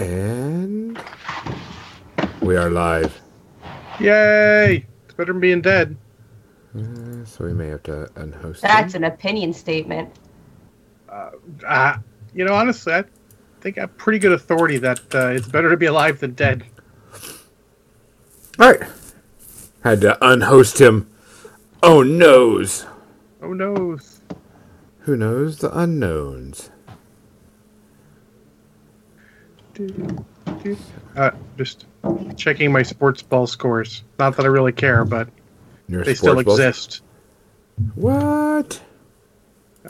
And we are live. Yay! It's better than being dead. Uh, so we may have to unhost. That's him. an opinion statement. Uh, you know, honestly, I think I have pretty good authority that uh, it's better to be alive than dead. All right. Had to unhost him. Oh noes. Oh no! Who knows the unknowns? Uh, just checking my sports ball scores. Not that I really care, but Your they still balls? exist. What?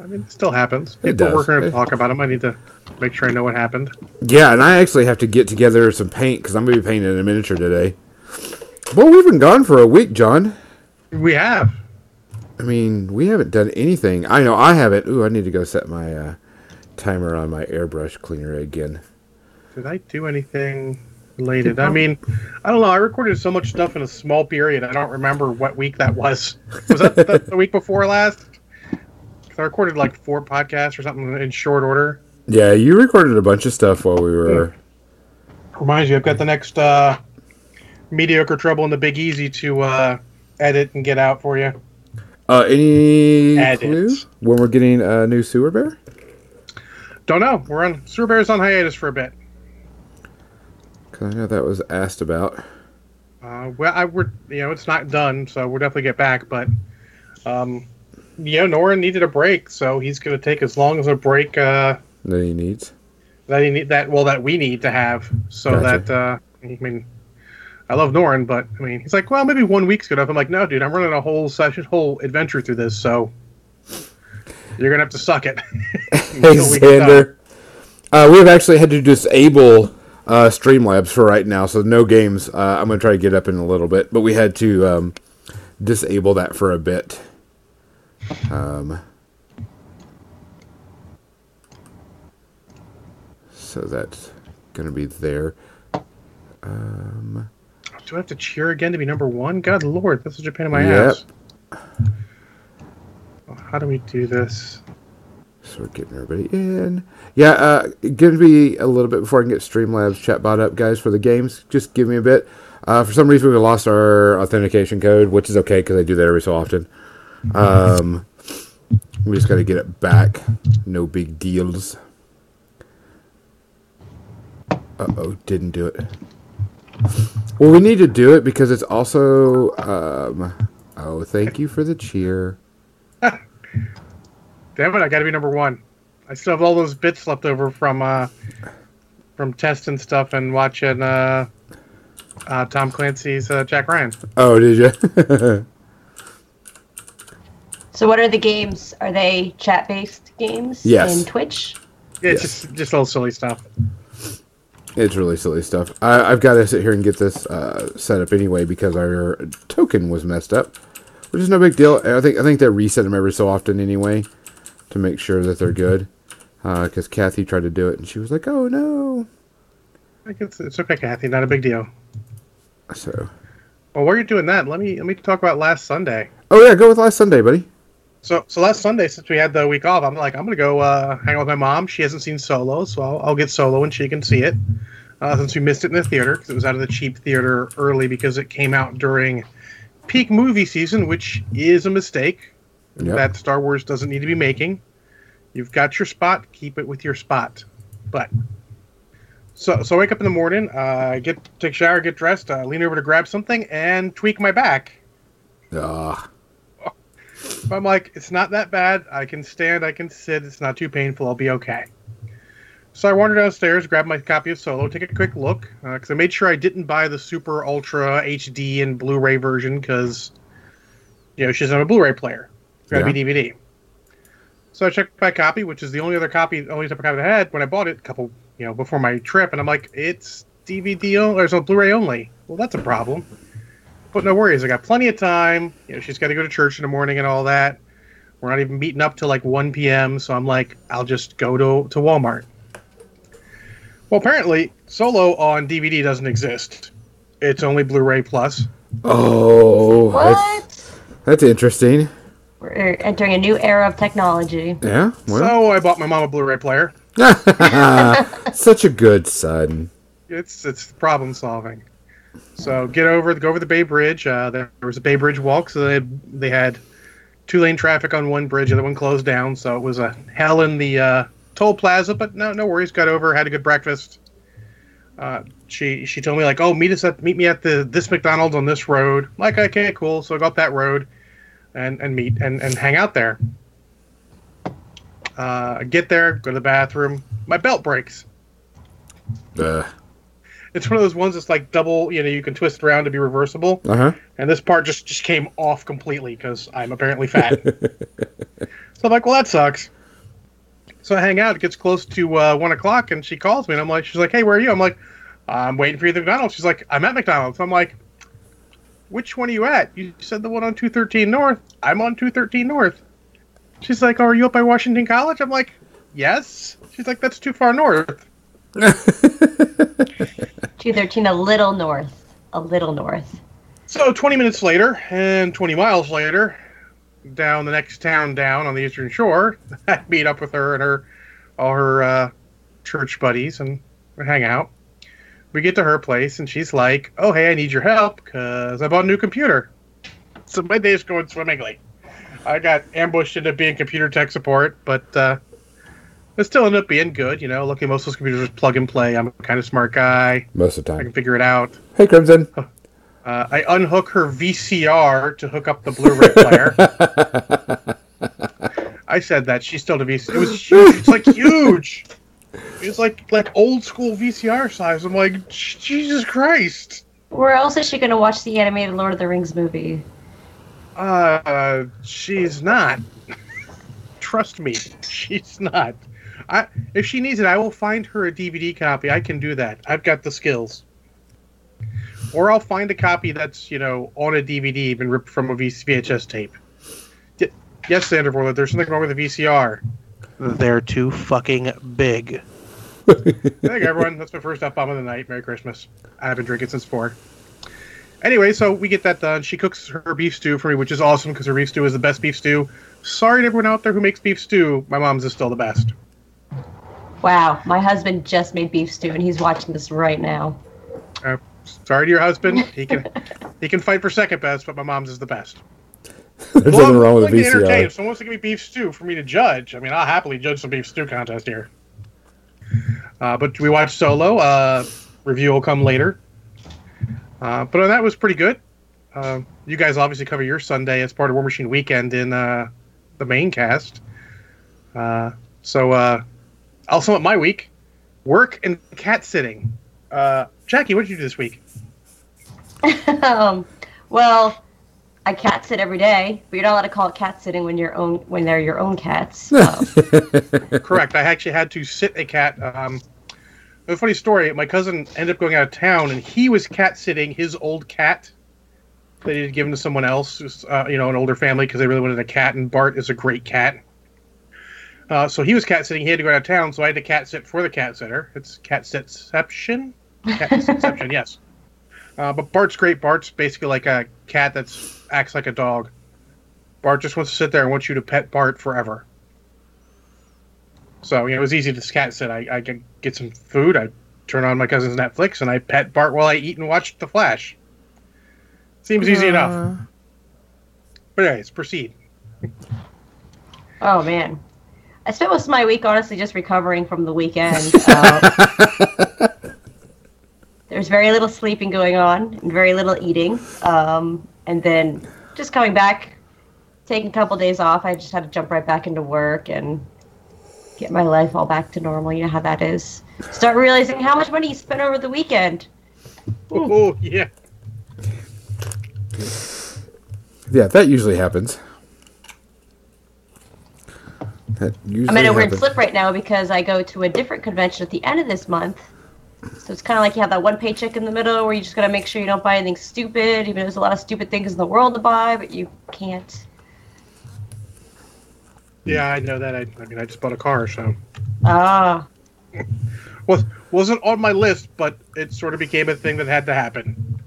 I mean, it still happens. It People does. are going to talk about them. I need to make sure I know what happened. Yeah, and I actually have to get together some paint because I'm going to be painting a miniature today. Well, we've been gone for a week, John. We have. I mean, we haven't done anything. I know I haven't. Ooh, I need to go set my uh, timer on my airbrush cleaner again. Did I do anything related? I mean, I don't know. I recorded so much stuff in a small period. I don't remember what week that was. Was that the, the week before last? I recorded like four podcasts or something in short order. Yeah, you recorded a bunch of stuff while we were. Reminds you, I've got the next uh, mediocre trouble in the Big Easy to uh, edit and get out for you. Uh, any Edit. clue when we're getting a new sewer bear? Don't know. We're on Sewer Bears on hiatus for a bit. Because I know that was asked about. Uh, well, I we're you know it's not done, so we'll definitely get back. But um, yeah, Noran needed a break, so he's going to take as long as a break uh, That he needs. that he need that well that we need to have, so Gotcha. that uh, I mean, I love Noran, but I mean he's like, well, maybe one week's good enough. I'm like, no, dude, I'm running a whole session, whole adventure through this, so you're gonna have to suck it. Hey. Xander. Uh, we've actually had to disable uh, Streamlabs for right now, so no games. Uh, I'm to try to get up in a little bit, but we had to um, disable that for a bit. Um, so that's to be there. Um, Do I have to cheer again to be number one? God Lord, that's such a pain in my Yep. ass. How do we do this? Getting everybody in. Yeah, uh, give me a little bit before I can get Streamlabs chatbot up, guys, for the games. Just give me a bit. Uh, for some reason, we lost our authentication code, which is okay because I do that every so often. Um, we just got to get it back. No big deals. Uh oh, didn't do it. Well, we need to do it because it's also. Um, oh, thank you for the cheer. Damn it, I gotta be number one. I still have all those bits left over from uh from testing stuff and watching uh, uh Tom Clancy's uh, Jack Ryan. Oh, did you? So, what are the games? Are they chat-based games? Yes. In Twitch. Yeah, it's Yes. just just all silly stuff. It's really silly stuff. I, I've got to sit here and get this uh, set up anyway because our token was messed up, which is no big deal. I think I think they reset them every so often anyway to make sure that they're good. Because Kathy tried to do it and she was like, "Oh no!" It's, it's okay, Kathy, not a big deal. So, Well, while you're doing that, let me let me talk about last Sunday. oh yeah, go with last Sunday, buddy. So so last Sunday, since we had the week off, I'm like I'm gonna go uh, hang out with my mom. She hasn't seen Solo, so I'll, I'll get Solo and she can see it. Uh, since we missed it in the theater because it was out of the cheap theater early because it came out during peak movie season, which is a mistake Yep. that Star Wars doesn't need to be making. You've got your spot, keep it with your spot. But so so I wake up in the morning, uh, get take a shower, get dressed, uh, lean over to grab something, and tweak my back. Ah, But I'm like, it's not that bad. I can stand, I can sit. It's not too painful. I'll be okay. So I wandered downstairs, grabbed my copy of Solo, take a quick look, because I made sure I didn't buy the Super Ultra HD and Blu-ray version, because you know she doesn't have a Blu-ray player. It's got to be DVD. So I checked my copy, which is the only other copy, only type of copy I had when I bought it a couple, you know, before my trip, and I'm like, it's DVD only, or so Blu-ray only. Well, that's a problem. But no worries, I got plenty of time. You know, she's got to go to church in the morning and all that. We're not even meeting up till like 1 p.m. So I'm like, I'll just go to to Walmart. Well, apparently, Solo on DVD doesn't exist. It's only Blu-ray plus. oh, that's, What? that's interesting. We're entering a new era of technology. Yeah, well, So I bought my mom a Blu-ray player. such a good son. It's it's problem solving. So get over go over the Bay Bridge. Uh, there was a Bay Bridge walk, so they had, they had two lane traffic on one bridge, the other one closed down. So it was a hell in the uh, toll plaza, but no no worries. Got over, had a good breakfast. Uh, she she told me like, oh, meet us at meet me at the this McDonald's on this road. I'm like, okay, cool. So I got that road, and and meet and and hang out there. Uh, get there, go to the bathroom. My belt breaks. Uh It's one of those ones that's like double. You know, you can twist around to be reversible. huh. And this part just just came off completely because I'm apparently fat. so I'm like, well, that sucks. So I hang out. It gets close to uh, one o'clock, and she calls me, and I'm like, she's like, hey, where are you? I'm like, I'm waiting for you at the McDonald's. She's like, I'm at McDonald's. I'm like, which one are you at? You said the one on 213 North. I'm on 213 North. She's like, oh, are you up by Washington College? I'm like, yes. She's like, that's too far north. 213, a little north. A little north. So 20 minutes later, and 20 miles later, down the next town down on the Eastern Shore, I meet up with her and her, all her uh, church buddies, and we hang out. We get to her place, and she's like, "Oh, hey, I need your help because I bought a new computer." So my day's going swimmingly. I got ambushed into being computer tech support, but uh, it still ended up being good. You know, luckily most of those computers are plug and play. I'm a kind of smart guy. Most of the time, I can figure it out. Hey, Crimson. Uh, I unhook her VCR to hook up the Blu-ray player. I said that she's still the VCR. It was huge. It's like huge. It's like like old school VCR size. I'm like, Jesus Christ. Where else is she going to watch the animated Lord of the Rings movie? Uh, she's not. Trust me, she's not. I if she needs it, I will find her a DVD copy. I can do that. I've got the skills. Or I'll find a copy that's you know on a DVD, been ripped from a VHS tape. Y- Yes, Sandra Vorla, there's something wrong with the VCR. They're too fucking big. Thank everyone. That's my first up bomb of the night. Merry Christmas. I haven't drinking since four. Anyway, so we get that done. She cooks her beef stew for me, which is awesome because her beef stew is the best beef stew. Sorry to everyone out there who makes beef stew. My mom's is still the best. Wow, my husband just made beef stew and he's watching this right now. Uh, sorry to your husband. He can he can fight for second best, but my mom's is the best. There's Well, nothing I'm wrong with a willing to entertain. If someone wants to give me beef stew for me to judge, I mean, I'll happily judge some beef stew contest here. Uh, but we watched Solo. Uh, review will come later. Uh, but that was pretty good. Uh, you guys obviously cover your Sunday as part of War Machine Weekend in uh, the main cast. Uh, so I'll sum up my week. Work and cat sitting. Jackie, what did you do this week? um, well, I cat sit every day, but you're not allowed to call it cat sitting when you're own when they're your own cats. Um, Correct. I actually had to sit a cat. Um, a funny story. My cousin ended up going out of town, and he was cat sitting his old cat that he had given to someone else, who's, uh, you know, an older family because they really wanted a cat. And Bart is a great cat. Uh, so he was cat sitting. He had to go out of town, so I had to cat sit for the cat sitter. It's cat sitception. Cat sitception, yes. Uh, but Bart's great. Bart's basically like a cat that acts like a dog. Bart just wants to sit there and wants you to pet Bart forever. So you know, it was easy to cat sit. I, I could get some food. I turn on my cousin's Netflix and I pet Bart while I eat and watch The Flash. Seems easy enough. But anyways, proceed. oh man, I spent most of my week honestly just recovering from the weekend. Uh, there's very little sleeping going on and very little eating, um, and then just coming back, taking a couple days off. I just had to jump right back into work and get my life all back to normal. You know how that is. Start realizing how much money you spent over the weekend. Oh yeah. Yeah, that usually happens. That usually I'm in a weird happens. slip right now because I go to a different convention at the end of this month. So it's kind of like you have that one paycheck in the middle where you just got to make sure you don't buy anything stupid, even though there's a lot of stupid things in the world to buy, but you can't. Yeah, I know that. I, I mean, I just bought a car, so Ah, was wasn't on my list, but it sort of became a thing that had to happen.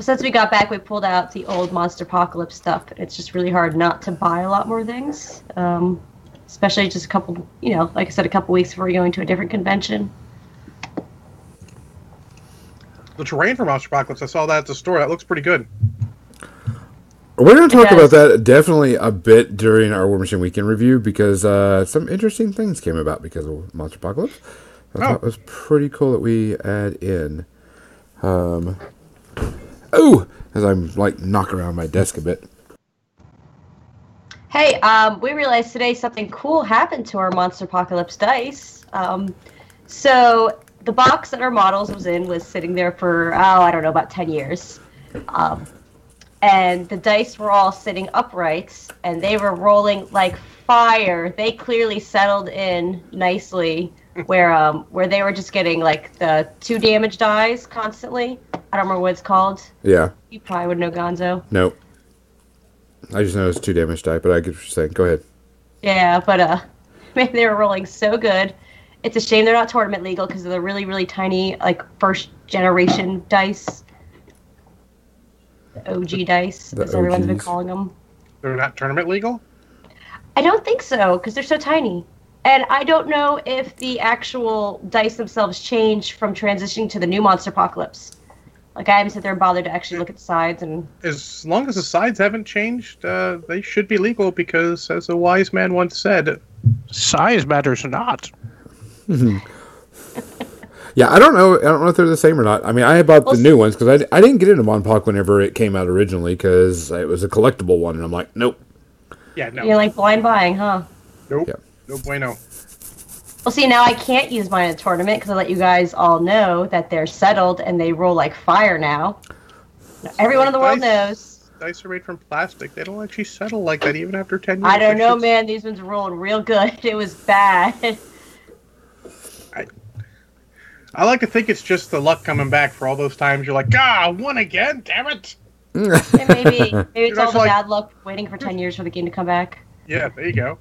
since we got back, we pulled out the old Monsterpocalypse stuff. It's just really hard not to buy a lot more things. Um, especially just a couple, you know, like I said, a couple weeks before going to a different convention. The terrain for Monsterpocalypse, I saw that at the store. That looks pretty good. We're going to talk about that definitely a bit during our War Machine Weekend review because uh, some interesting things came about because of Monsterpocalypse. I Oh. thought it was pretty cool that we add in. Um, oh, as I'm like knocking around my desk a bit. Hey, um, we realized today something cool happened to our Monsterpocalypse dice. Um, so the box that our models was in was sitting there for oh, I don't know, about ten years, um, and the dice were all sitting upright, and they were rolling like fire. They clearly settled in nicely, where um, where they were just getting like the two damage dies constantly. I don't remember what it's called. Yeah, You probably would know Gonzo. no. I just know it's two damage die, but I get what you're saying. Go ahead. Yeah, but uh, man, they were rolling so good. It's a shame they're not tournament legal because they're really, really tiny, like first generation dice. The OG dice, The as everyone's been calling them. They're not tournament legal? I don't think so because they're so tiny, and I don't know if the actual dice themselves change from transitioning to the new Monsterpocalypse. Like I haven't sit there and bothered to actually look at the sides and As long as the sides haven't changed, uh, they should be legal because, as a wise man once said, Size matters not. Yeah, I don't know. I don't know if they're the same or not. I mean, I bought Well, the new ones because I, I didn't get into Monpoc whenever it came out originally because it was a collectible one, and I'm like, nope. yeah, no, you're like blind buying, huh? nope, Yeah. no bueno. Well, see, now I can't use mine in a tournament because I let you guys all know that they're settled and they roll like fire now. Everyone in the world Dice- knows. Dice are made from plastic. They don't actually settle like that even after 10 years. I don't know, man. These ones are rolling real good. It was bad. I like to think it's just the luck coming back for all those times you're like, ah, one again, damn it. Maybe maybe it's all the like- bad luck waiting for ten years for the game to come back. Yeah, there you go.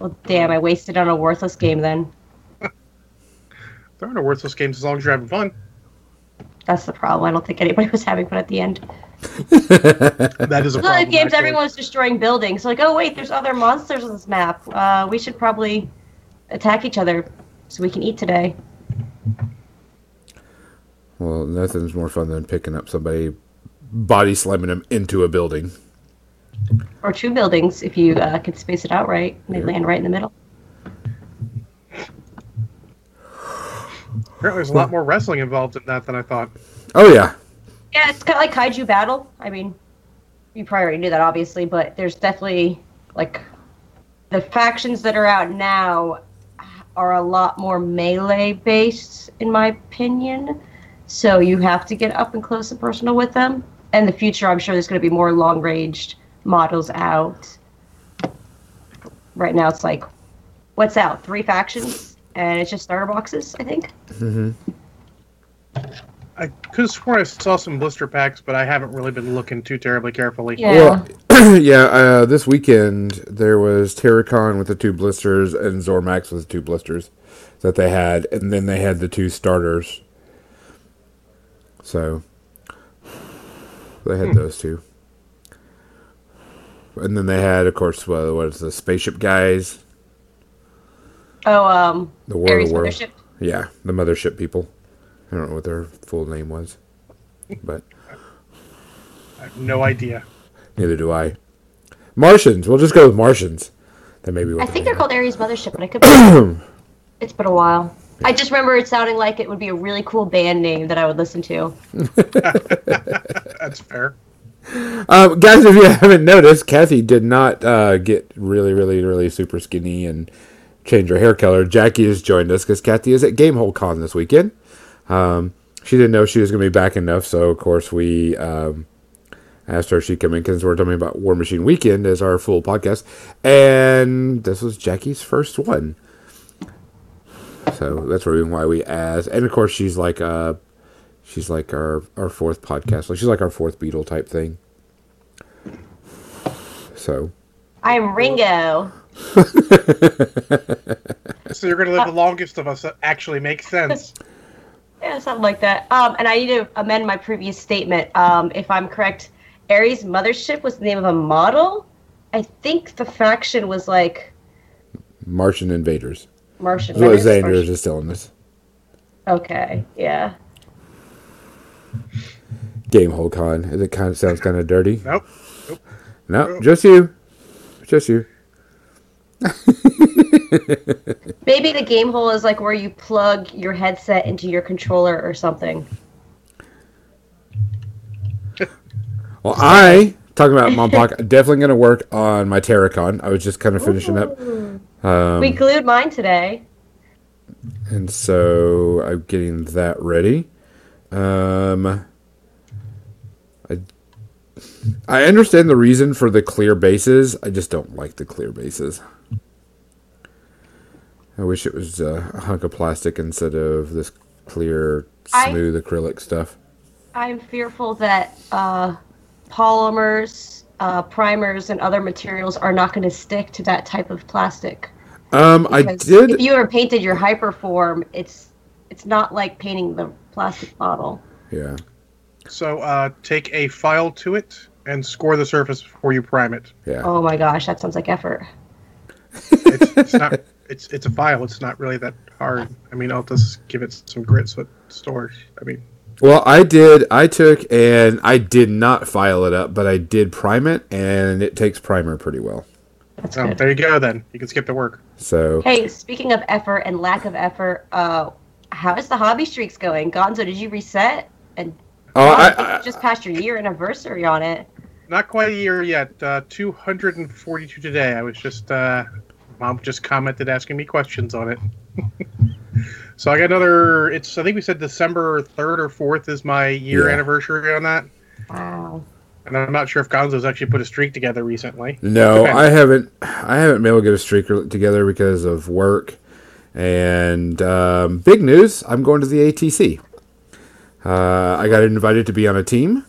Well, damn, I wasted on a worthless game then. There are no worthless games as long as you're having fun. That's the problem. I don't think anybody was having fun at the end. That is a Well, problem. the games, actually. everyone's destroying buildings. Like, oh wait, there's other monsters on this map. Uh, we should probably attack each other so we can eat today. Well, nothing's more fun than picking up somebody, body slamming them into a building. Or two buildings if you uh, can space it out right. And they Yeah. land right in the middle. Apparently, there's a lot more wrestling involved in that than I thought. Oh yeah, Yeah, it's kind of like Kaiju Battle. I mean, you probably already knew that, obviously, but there's definitely like the factions that are out now are a lot more melee based, in my opinion. So you have to get up and close and personal with them. In the future, I'm sure there's going to be more long ranged models out. Right now, it's like, what's out? Three factions, and it's just starter boxes, I think. I could have sworn I saw some blister packs, but I haven't really been looking too terribly carefully. Yeah. Well, yeah. Uh, this weekend there was Terracon with the two blisters and Zormax with the two blisters that they had, and then they had the two starters. So they had those two, and then they had, of course, what was the spaceship guys, Oh, um, the World Ares of World. Mothership. Yeah, the mothership people. I don't know what their full name was, but I have no idea. neither do I. Martians. We'll just go with Martians. That may be I the think name they're called Ares Mothership, but I could. Be it's been a while. I just remember it sounding like it would be a really cool band name that I would listen to. That's fair. Um, guys, if you haven't noticed, Kathy did not uh, get really, really, really super skinny and change her hair color. Jackie has joined us because Kathy is at Gamehole Con this weekend. Um, she didn't know she was going to be back enough, so of course we um, asked her if she'd come in because we're talking about War Machine Weekend as our full podcast, and this was Jackie's first one. So that's really why we asked, and of course she's like uh she's like our our fourth podcast, like she's like our fourth Beatle type thing. So I'm Ringo. So you're going to live the longest of us. That actually makes sense. Yeah, something like that. Um, and I need to amend my previous statement. Um, if I'm correct, Aries Mothership was the name of a model. I think the faction was like Martian invaders. Martian. That's what Invaders? Xander's is telling us. Okay, yeah. Game hole con. It kind of sounds kind of dirty. Nope. No, just you. Just you. Maybe the game hole is like where you plug your headset into your controller or something. Well, I talking about mom block. Definitely going to work on my Terracon. I was just kind of finishing up, um, we glued mine today. and so I'm getting that ready. Um, I I understand the reason for the clear bases. I just don't like the clear bases. I wish it was uh, a hunk of plastic instead of this clear, I- smooth acrylic stuff. I'm fearful that uh, polymers, uh, primers, and other materials are not going to stick to that type of plastic. Um, I did. If you ever painted your hyperform, it's it's not like painting the plastic bottle. Yeah. So uh, take a file to it and score the surface before you prime it. Yeah. Oh my gosh, that sounds like effort. It's, it's not. It's it's a file. It's not really that hard. I mean, I'll just give it some grit so it stores. I mean, Well, I did. I took and I did not file it up, but I did prime it, and it takes primer pretty well. That's oh, good. there you go. Then you can skip the work. So Hey, speaking of effort and lack of effort, uh, how is the hobby streaks going? Gonzo, did you reset? And oh, I, I, think I, just passed your year anniversary on it. Not quite a year yet. Uh, 242 today. I was just. Uh, Mom just commented asking me questions on it. so I got another. It's. I think we said December third or fourth is my year Yeah. anniversary on that. Wow. And I'm not sure if Gonzo's actually put a streak together recently. no, I haven't. I haven't been able to get a streak together because of work. And um, big news: I'm going to the ATC. Uh, I got invited to be on a team,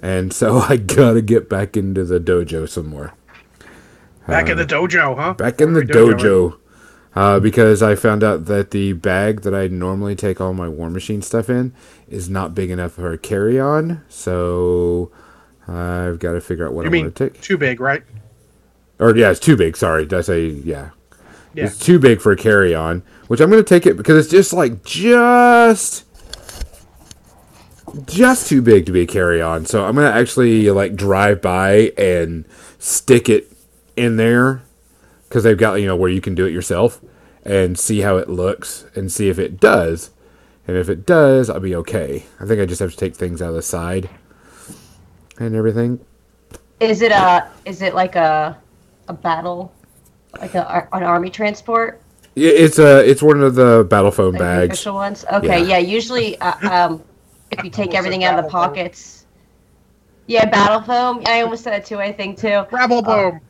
and so I gotta get back into the dojo some more. Back in the dojo, huh? Uh, Back in the What are we dojoing? dojo. Uh, because I found out that the bag that I normally take all my War Machine stuff in is not big enough for a carry on. So I've got to figure out what You I'm going to take. too big, right? Or, yeah, it's too big. Sorry. Did I say, yeah. Yeah. It's too big for a carry on, which I'm going to take it because it's just like, just. Just too big to be a carry on. So I'm going to actually like drive by and stick it in there because they've got you know where you can do it yourself and see how it looks and see if it does and if it does i'll be okay i think i just have to take things out of the side and everything Is it a? Is it like a, a battle, like a, an army transport? Yeah, it's a it's one of the battle foam Like bags official ones. Okay, Yeah. yeah. usually, uh, um, if you take everything out of the battle foam. pockets. Yeah, battle foam. I almost said it too. I think too. Rabble Oh. boom.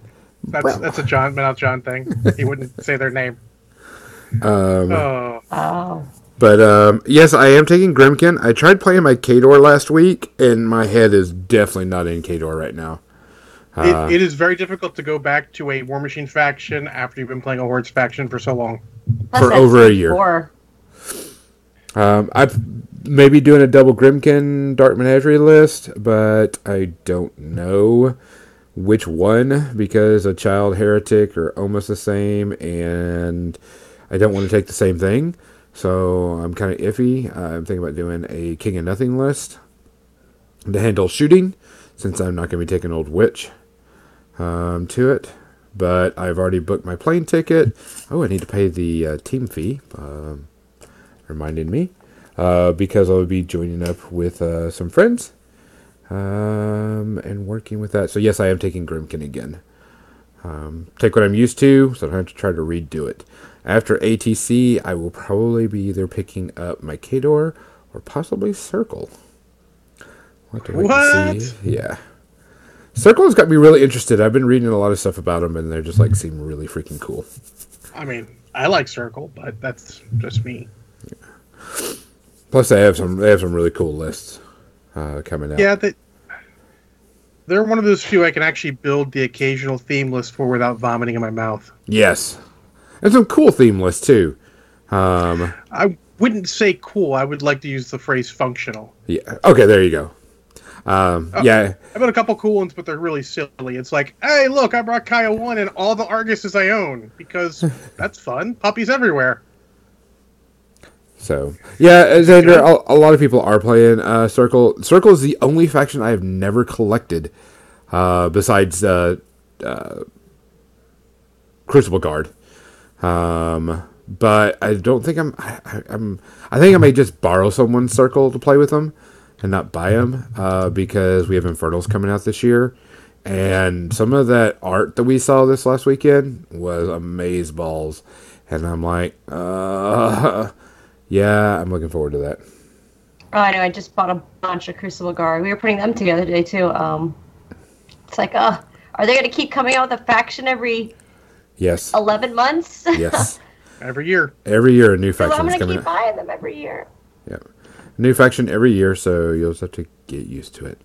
That's that's a John, not John thing. He wouldn't say their name. um Oh, Oh. but um yes i am taking grymkin i tried playing my khador last week and my head is definitely not in khador right now Uh, it, it is very difficult to go back to a War Machine faction after you've been playing a Hordes faction for so long. For over a year. Four. Um, I'm maybe doing a double Grymkin Dark Menagerie list, but I don't know which one because a Child Heretic are almost the same, and I don't want to take the same thing. So I'm kind of iffy. Uh, I'm thinking about doing a King of Nothing list to handle shooting, since I'm not going to be taking Old Witch um, to it. But I've already booked my plane ticket. Oh, I need to pay the uh, team fee. Um, reminding me uh, because I'll be joining up with uh, some friends um, and working with that. So yes, I am taking Grymkin again. Um, take what I'm used to, so I don't have to try to redo it. After ATC, I will probably be either picking up my Khador or possibly Circle. We'll have to wait and What? see. Yeah. Circle has got me really interested. I've been reading a lot of stuff about them, and they're just like seem really freaking cool. I mean, I like Circle, but that's just me. Plus, they have some they have some really cool lists uh, coming out. Yeah, they, they're one of those few I can actually build the occasional theme list for without vomiting in my mouth. Yes, and some cool theme lists too. Um, I wouldn't say cool. I would like to use the phrase functional. yeah. Okay, there you go. Um, Oh. yeah, I've got a couple cool ones, but they're really silly. It's like, hey, look, I brought Kaya one and all the Arguses I own because that's fun. Puppies everywhere. So yeah, Xander, a, a lot of people are playing uh, Circle. Circle is the only faction I have never collected, uh, besides uh, uh, Crucible Guard. Um, but I don't think I'm. I, I, I'm. I think I may just borrow someone's Circle to play with them, and not buy them uh, because we have Infernals coming out this year, and some of that art that we saw this last weekend was amaze balls, and I'm like, uh. Yeah, I'm looking forward to that. Oh, I know. I just bought a bunch of Crucible Guard. We were putting them together today too. Um, it's like, uh, are they going to keep coming out with a faction every Yes. 11 months? Yes. Every year. Every year a new faction. so I'm going to coming keep out. buying them every year. Yeah. New faction every year, so you'll just have to get used to it.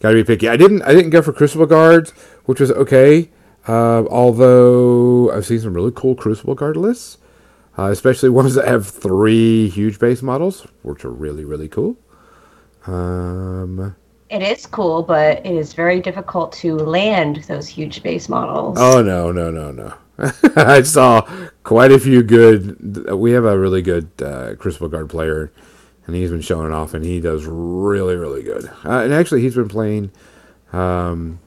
Gotta be picky. I didn't I didn't go for Crucible Guards, which was okay. Uh, although I've seen some really cool Crucible Guard lists. Uh, especially ones that have three huge base models, which are really, really cool. Um, It is cool, but it is very difficult to land those huge base models. Oh no, no, no, no! I saw quite a few good. We have a really good uh, Crucible Guard player, and he's been showing off, and he does really, really good. Uh, and actually, he's been playing um,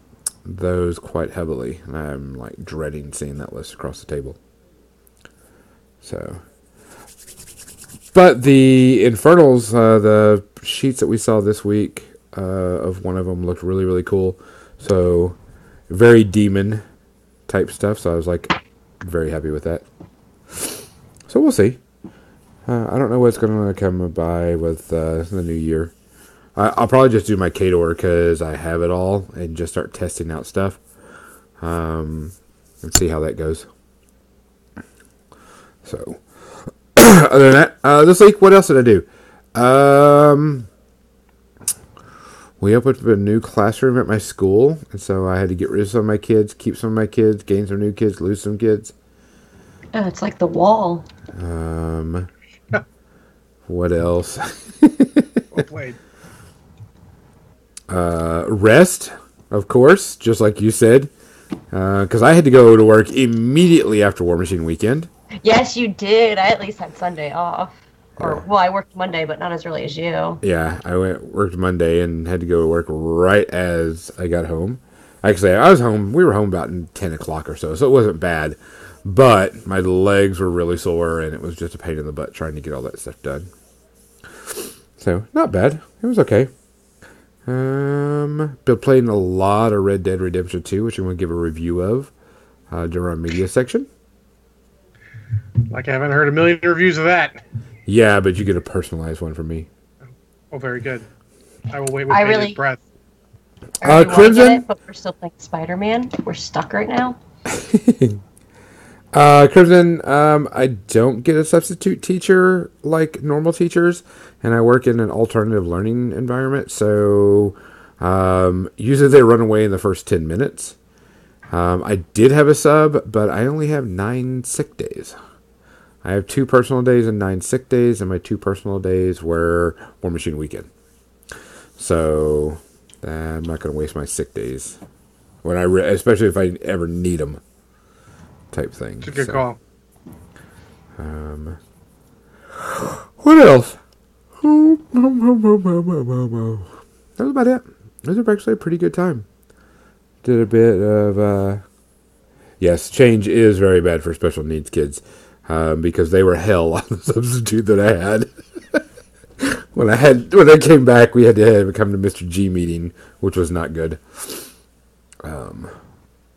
those quite heavily, and I'm like dreading seeing that list across the table. So, but the Infernals, uh, the sheets that we saw this week uh, of one of them looked really, really cool. So, very demon type stuff. So I was like, very happy with that. So we'll see. Uh, I don't know what's going to come by with uh, the new year. I, I'll probably just do my Khador because I have it all and just start testing out stuff um, and see how that goes. So, other than that, uh, this week, what else did I do? Um, we opened up a new classroom at my school, and so I had to get rid of some of my kids, keep some of my kids, gain some new kids, lose some kids. Oh, it's like the wall. Um, what else? Oh, wait. Uh, rest, of course, just like you said, because I had to go to work immediately after War Machine Weekend. Yes, you did. I at least had Sunday off. Or, Yeah. well, I worked Monday, but not as early as you. Yeah, I went worked Monday and had to go to work right as I got home. Actually, I was home. We were home about ten o'clock or so, so it wasn't bad. But my legs were really sore, and it was just a pain in the butt trying to get all that stuff done. So not bad. It was okay. Um, been playing a lot of Red Dead Redemption 2, which I'm going to give a review of uh, during our media section. Like I haven't heard a million reviews of that. Yeah, but you get a personalized one from me. Oh, very good. I will wait with I bated really- breath. I really Uh, wanna Crimson? It, but we're still playing Spider Man. We're stuck right now. Uh, Crimson, um, I don't get a substitute teacher like normal teachers, and I work in an alternative learning environment. So um, usually they run away in the first 10 minutes. Um, I did have a sub, but I only have nine sick days. I have two personal days and nine sick days, and my two personal days were War Machine Weekend. So I'm not going to waste my sick days when I, re- especially if I ever need them, type thing. It's a good So, call. Um, what else? That was about it. It was actually a pretty good time. Did a bit of uh, yes, change is very bad for special needs kids um, because they were hell on the substitute that I had. when I had when I came back, we had to have come to Mr. G meeting, which was not good. Um,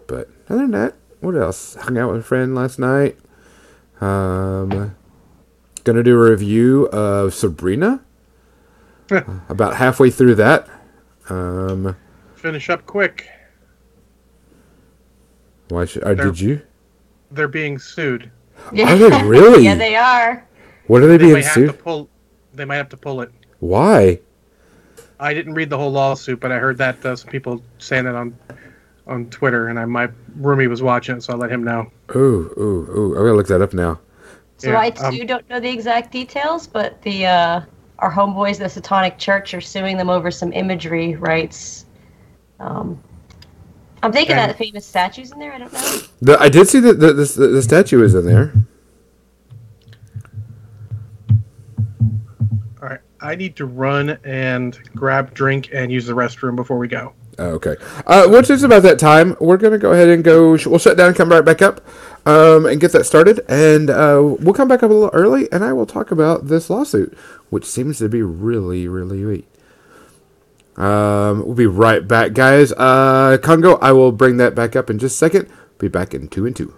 but other than that, what else? Hung out with a friend last night. Um, gonna do a review of Sabrina. About halfway through that. Um, Finish up quick. why should, uh, They're- did you? They're being sued. Are they really? yeah, they are. What are they, They being might have to sued? pull. They might have to pull it. Why? I didn't read the whole lawsuit, but I heard that uh, some people saying that on on Twitter, and I my roomie was watching it, so I let him know. Ooh, ooh, ooh! I'm gonna look that up now. So Yeah, I um, too don't know the exact details, but the uh, our homeboys, the Satanic Church, are suing them over some imagery rights. Um, I'm thinking Okay. that the famous statue's in there. I don't know. The, I did see that the, the, the statue is in there. All right. I need to run and grab drink and use the restroom before we go. Oh, Okay. Uh, once it's about that time, we're going to go ahead and go. We'll shut down, come right back up, um, and get that started. And uh, we'll come back up a little early, and I will talk about this lawsuit, which seems to be really, really weak. Um, we'll be right back, guys. Uh, Congo, I will bring that back up in just a second. Be back in two and two.